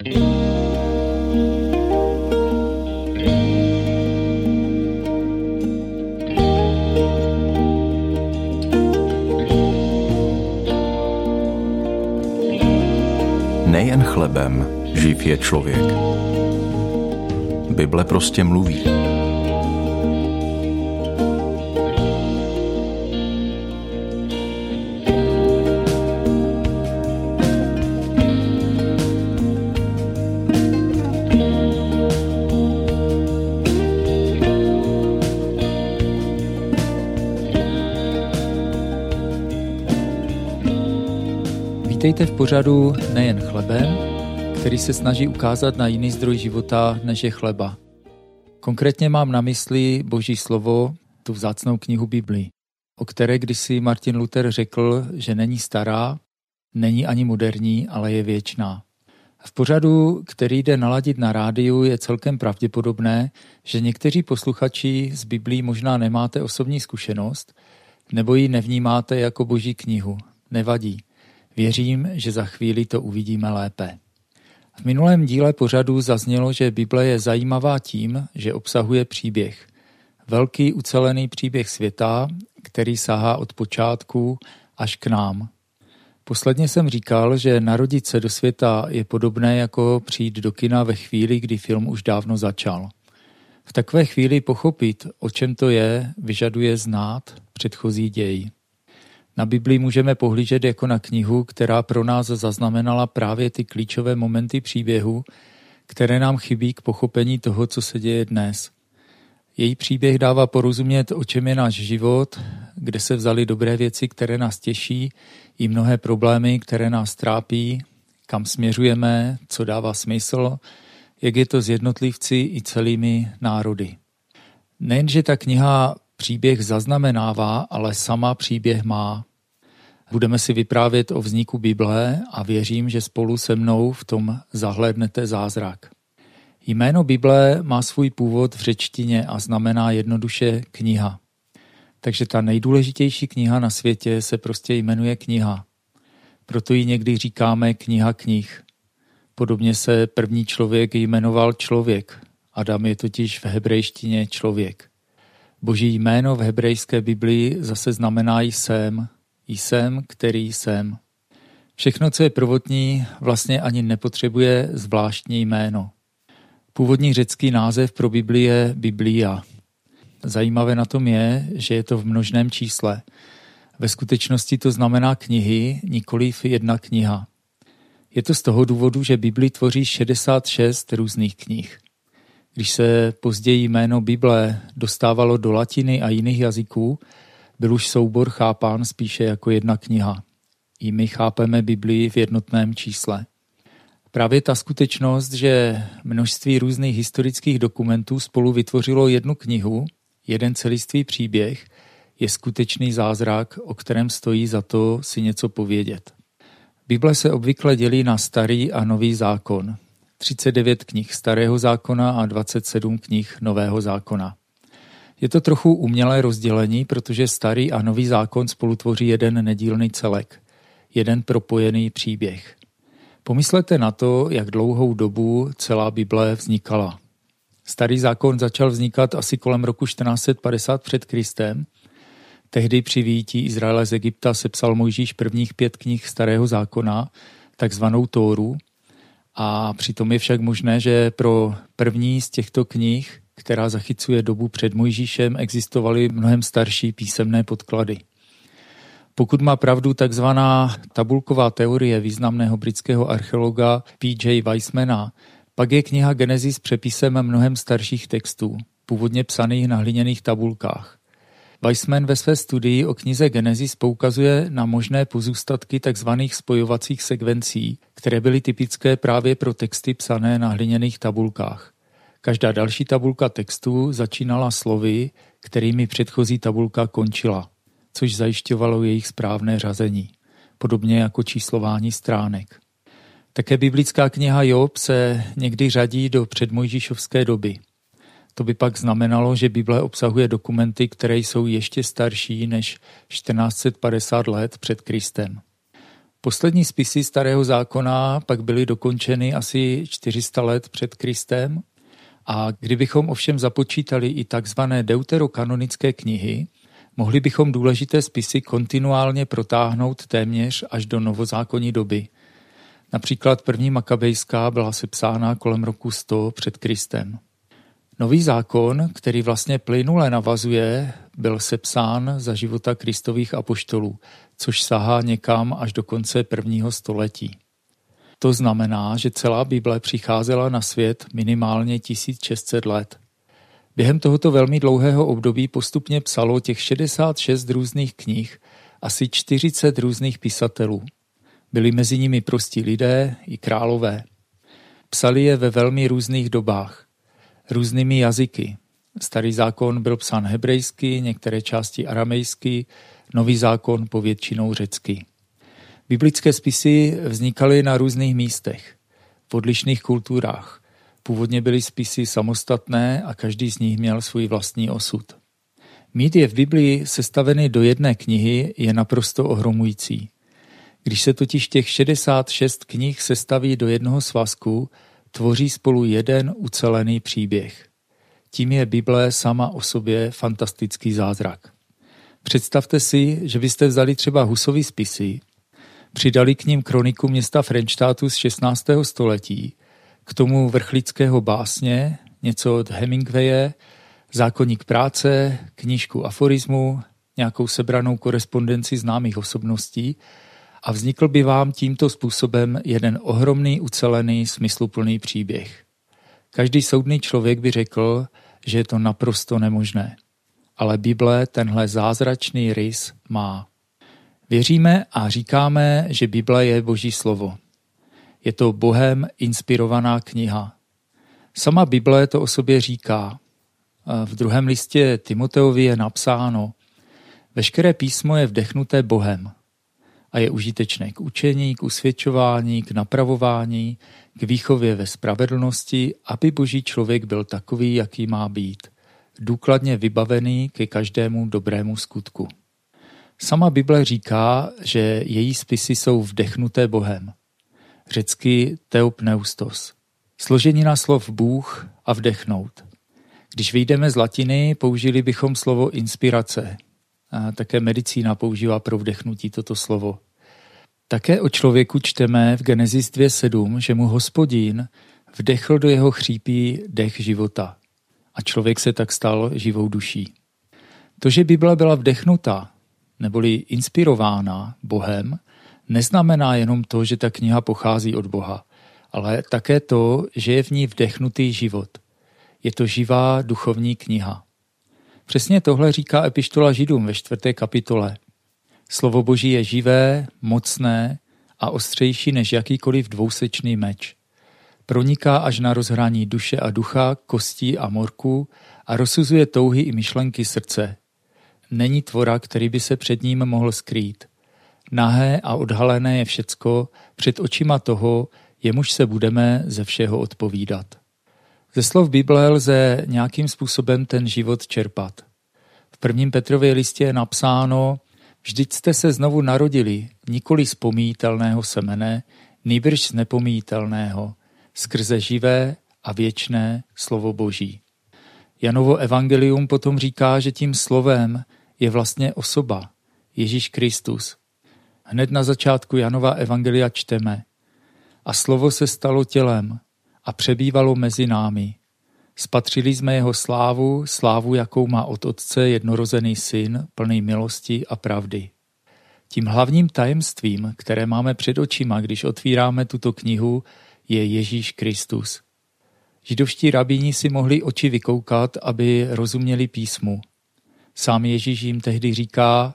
Nejen chlebem živ je člověk. Bible prostě mluví. Vítejte v pořadu Nejen chlebem, který se snaží ukázat na jiný zdroj života, než je chleba. Konkrétně mám na mysli Boží slovo, tu vzácnou knihu Biblii, o které kdysi Martin Luther řekl, že není stará, není ani moderní, ale je věčná. V pořadu, který jde naladit na rádiu, je celkem pravděpodobné, že někteří posluchači z Biblii možná nemáte osobní zkušenost, nebo ji nevnímáte jako boží knihu. Nevadí. Věřím, že za chvíli to uvidíme lépe. V minulém díle pořadu zaznělo, že Bible je zajímavá tím, že obsahuje příběh. Velký ucelený příběh světa, který sahá od počátku až k nám. Posledně jsem říkal, že narodit se do světa je podobné jako přijít do kina ve chvíli, kdy film už dávno začal. V takové chvíli pochopit, o čem to je, vyžaduje znát předchozí děj. Na Biblii můžeme pohlížet jako na knihu, která pro nás zaznamenala právě ty klíčové momenty příběhu, které nám chybí k pochopení toho, co se děje dnes. Její příběh dává porozumět, o čem je náš život, kde se vzaly dobré věci, které nás těší, i mnohé problémy, které nás trápí, kam směřujeme, co dává smysl, jak je to s jednotlivci i celými národy. Nejenže ta kniha příběh zaznamenává, ale sama příběh má. Budeme si vyprávět o vzniku Bible a věřím, že spolu se mnou v tom zahlednete zázrak. Jméno Bible má svůj původ v řečtině a znamená jednoduše kniha. Takže ta nejdůležitější kniha na světě se prostě jmenuje kniha. Proto ji někdy říkáme kniha knih. Podobně se první člověk jmenoval člověk. Adam je totiž v hebrejštině člověk. Boží jméno v hebrejské Biblii zase znamená jsem, jsem, který jsem. Všechno, co je prvotní, vlastně ani nepotřebuje zvláštní jméno. Původní řecký název pro Bibli je Biblia. Zajímavé na tom je, že je to v množném čísle. Ve skutečnosti to znamená knihy, nikoliv jedna kniha. Je to z toho důvodu, že Bibli tvoří 66 různých knih. Když se později jméno Bible dostávalo do latiny a jiných jazyků, byl už soubor chápán spíše jako jedna kniha. I my chápeme Biblii v jednotném čísle. Právě ta skutečnost, že množství různých historických dokumentů spolu vytvořilo jednu knihu, jeden celistvý příběh, je skutečný zázrak, o kterém stojí za to si něco povědět. Bible se obvykle dělí na starý a nový zákon. 39 knih starého zákona a 27 knih nového zákona. Je to trochu umělé rozdělení, protože starý a nový zákon spolu tvoří jeden nedílný celek, jeden propojený příběh. Pomyslete na to, jak dlouhou dobu celá Bible vznikala. Starý zákon začal vznikat asi kolem roku 1450 před Kristem. Tehdy při výjití Izraele z Egypta sepsal Mojžíš prvních pět knih Starého zákona, takzvanou Tóru. A přitom je však možné, že pro první z těchto knih která zachycuje dobu před Mojžíšem, existovaly mnohem starší písemné podklady. Pokud má pravdu takzvaná tabulková teorie významného britského archeologa P.J. Weissmana, pak je kniha Genesis přepisem mnohem starších textů, původně psaných na hliněných tabulkách. Weissman ve své studii o knize Genesis poukazuje na možné pozůstatky tzv. spojovacích sekvencí, které byly typické právě pro texty psané na hliněných tabulkách. Každá další tabulka textu začínala slovy, kterými předchozí tabulka končila, což zajišťovalo jejich správné řazení, podobně jako číslování stránek. Také biblická kniha Job se někdy řadí do předmojžíšovské doby. To by pak znamenalo, že Bible obsahuje dokumenty, které jsou ještě starší než 1450 let před Kristem. Poslední spisy Starého zákona pak byly dokončeny asi 400 let před Kristem a kdybychom ovšem započítali i takzvané deuterokanonické knihy, mohli bychom důležité spisy kontinuálně protáhnout téměř až do novozákonní doby. Například první makabejská byla sepsána kolem roku 100 před Kristem. Nový zákon, který vlastně plynule navazuje, byl sepsán za života kristových apoštolů, což sahá někam až do konce prvního století. To znamená, že celá Bible přicházela na svět minimálně 1600 let. Během tohoto velmi dlouhého období postupně psalo těch 66 různých knih, asi 40 různých pisatelů. Byli mezi nimi prostí lidé i králové. Psali je ve velmi různých dobách, různými jazyky. Starý zákon byl psán hebrejsky, některé části aramejsky, nový zákon povětšinou řecky. Biblické spisy vznikaly na různých místech, v odlišných kulturách. Původně byly spisy samostatné a každý z nich měl svůj vlastní osud. Mít je v Biblii sestaveny do jedné knihy je naprosto ohromující. Když se totiž těch 66 knih sestaví do jednoho svazku, tvoří spolu jeden ucelený příběh. Tím je Bible sama o sobě fantastický zázrak. Představte si, že byste vzali třeba Husovy spisy, přidali k ním kroniku města Frenštátu z 16. století, k tomu vrchlického básně, něco od Hemingwaye, zákonník práce, knížku aforismu, nějakou sebranou korespondenci známých osobností a vznikl by vám tímto způsobem jeden ohromný, ucelený, smysluplný příběh. Každý soudný člověk by řekl, že je to naprosto nemožné. Ale Bible tenhle zázračný rys má. Věříme a říkáme, že Bible je Boží slovo. Je to Bohem inspirovaná kniha. Sama Bible to o sobě říká. V druhém listě Timoteovi je napsáno, veškeré písmo je vdechnuté Bohem a je užitečné k učení, k usvědčování, k napravování, k výchově ve spravedlnosti, aby boží člověk byl takový, jaký má být, důkladně vybavený ke každému dobrému skutku. Sama Bible říká, že její spisy jsou vdechnuté Bohem. Řecky teopneustos. Složenina slov Bůh a vdechnout. Když vyjdeme z latiny, použili bychom slovo inspirace. A také medicína používá pro vdechnutí toto slovo. Také o člověku čteme v Genesis 2.7, že mu hospodín vdechl do jeho chřípí dech života. A člověk se tak stal živou duší. To, že Bible byla vdechnuta, neboli inspirována Bohem, neznamená jenom to, že ta kniha pochází od Boha, ale také to, že je v ní vdechnutý život. Je to živá duchovní kniha. Přesně tohle říká epištola Židům ve čtvrté kapitole. Slovo Boží je živé, mocné a ostřejší než jakýkoliv dvousečný meč. Proniká až na rozhrání duše a ducha, kostí a morku a rozsuzuje touhy i myšlenky srdce. Není tvora, který by se před ním mohl skrýt. Nahé a odhalené je všecko před očima toho, jemuž se budeme ze všeho odpovídat. Ze slov Bible lze nějakým způsobem ten život čerpat. V prvním Petrově listě je napsáno, Vždyť jste se znovu narodili, nikoli z pomítelného semene, nýbrž z nepomítelného, skrze živé a věčné slovo Boží. Janovo evangelium potom říká, že tím slovem je vlastně osoba, Ježíš Kristus. Hned na začátku Janova evangelia čteme a slovo se stalo tělem a přebývalo mezi námi. Spatřili jsme jeho slávu, slávu, jakou má od Otce jednorozený syn, plný milosti a pravdy. Tím hlavním tajemstvím, které máme před očima, když otvíráme tuto knihu, je Ježíš Kristus. Židovští rabíni si mohli oči vykoukat, aby rozuměli písmu. Sám Ježíš jim tehdy říká,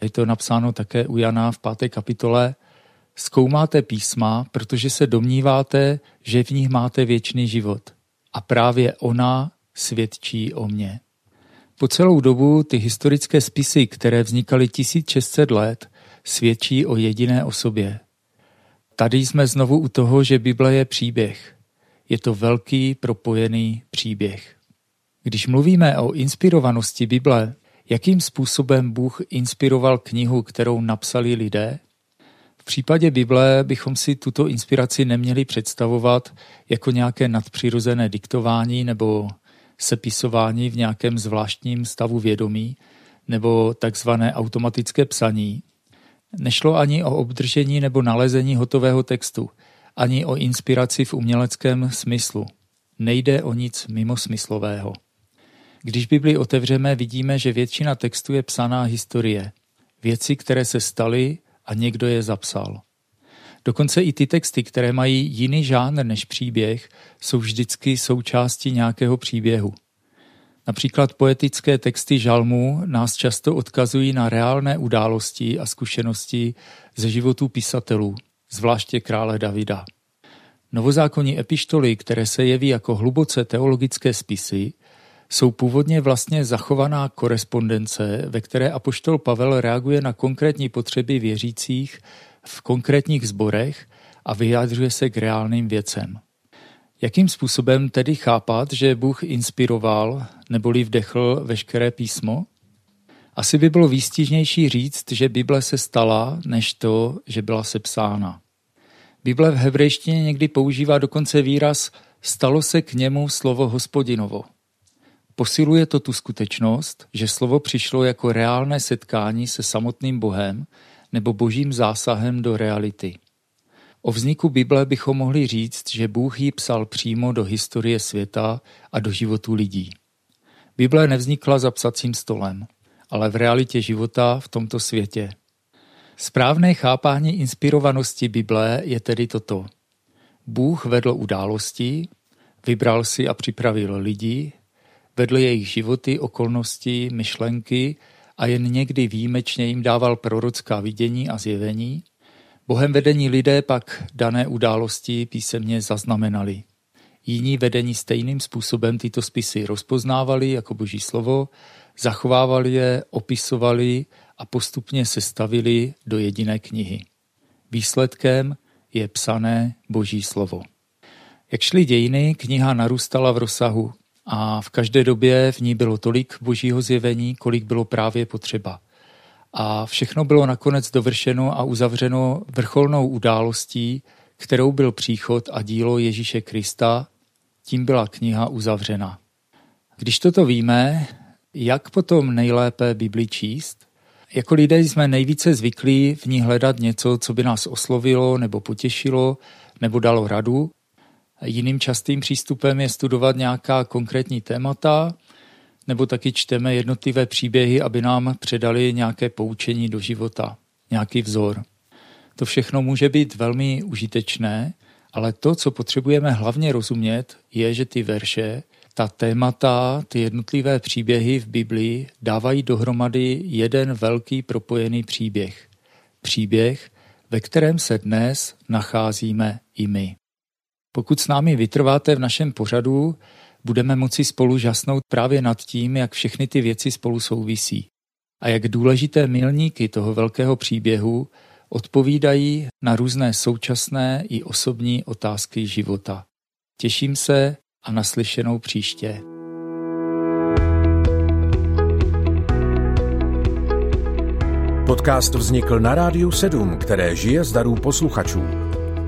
je to napsáno také u Jana v páté kapitole, zkoumáte písma, protože se domníváte, že v nich máte věčný život – a právě ona svědčí o mně. Po celou dobu ty historické spisy, které vznikaly 1600 let, svědčí o jediné osobě. Tady jsme znovu u toho, že Bible je příběh. Je to velký propojený příběh. Když mluvíme o inspirovanosti Bible, jakým způsobem Bůh inspiroval knihu, kterou napsali lidé? V případě Bible bychom si tuto inspiraci neměli představovat jako nějaké nadpřirozené diktování nebo sepisování v nějakém zvláštním stavu vědomí nebo takzvané automatické psaní. Nešlo ani o obdržení nebo nalezení hotového textu, ani o inspiraci v uměleckém smyslu. Nejde o nic mimosmyslového. Když Bibli otevřeme, vidíme, že většina textu je psaná historie. Věci, které se staly a někdo je zapsal. Dokonce i ty texty, které mají jiný žánr než příběh, jsou vždycky součástí nějakého příběhu. Například poetické texty žalmů nás často odkazují na reálné události a zkušenosti ze životů pisatelů, zvláště krále Davida. Novozákonní epištoly, které se jeví jako hluboce teologické spisy, jsou původně vlastně zachovaná korespondence, ve které apoštol Pavel reaguje na konkrétní potřeby věřících v konkrétních zborech a vyjádřuje se k reálným věcem. Jakým způsobem tedy chápat, že Bůh inspiroval neboli vdechl veškeré písmo? Asi by bylo výstižnější říct, že Bible se stala, než to, že byla sepsána. Bible v hebrejštině někdy používá dokonce výraz stalo se k němu slovo hospodinovo. Posiluje to tu skutečnost, že slovo přišlo jako reálné setkání se samotným Bohem nebo božím zásahem do reality. O vzniku Bible bychom mohli říct, že Bůh ji psal přímo do historie světa a do životu lidí. Bible nevznikla za psacím stolem, ale v realitě života v tomto světě. Správné chápání inspirovanosti Bible je tedy toto. Bůh vedl události, vybral si a připravil lidi, vedl jejich životy, okolnosti, myšlenky a jen někdy výjimečně jim dával prorocká vidění a zjevení, Bohem vedení lidé pak dané události písemně zaznamenali. Jiní vedení stejným způsobem tyto spisy rozpoznávali jako boží slovo, zachovávali je, opisovali a postupně sestavili do jediné knihy. Výsledkem je psané boží slovo. Jak šly dějiny, kniha narůstala v rozsahu a v každé době v ní bylo tolik božího zjevení, kolik bylo právě potřeba. A všechno bylo nakonec dovršeno a uzavřeno vrcholnou událostí, kterou byl příchod a dílo Ježíše Krista, tím byla kniha uzavřena. Když toto víme, jak potom nejlépe Bibli číst? Jako lidé jsme nejvíce zvyklí v ní hledat něco, co by nás oslovilo nebo potěšilo nebo dalo radu. Jiným častým přístupem je studovat nějaká konkrétní témata, nebo taky čteme jednotlivé příběhy, aby nám předali nějaké poučení do života, nějaký vzor. To všechno může být velmi užitečné, ale to, co potřebujeme hlavně rozumět, je, že ty verše, ta témata, ty jednotlivé příběhy v Biblii dávají dohromady jeden velký propojený příběh. Příběh, ve kterém se dnes nacházíme i my. Pokud s námi vytrváte v našem pořadu, budeme moci spolu žasnout právě nad tím, jak všechny ty věci spolu souvisí a jak důležité milníky toho velkého příběhu odpovídají na různé současné i osobní otázky života. Těším se a naslyšenou příště. Podcast vznikl na Rádiu 7, které žije z darů posluchačů.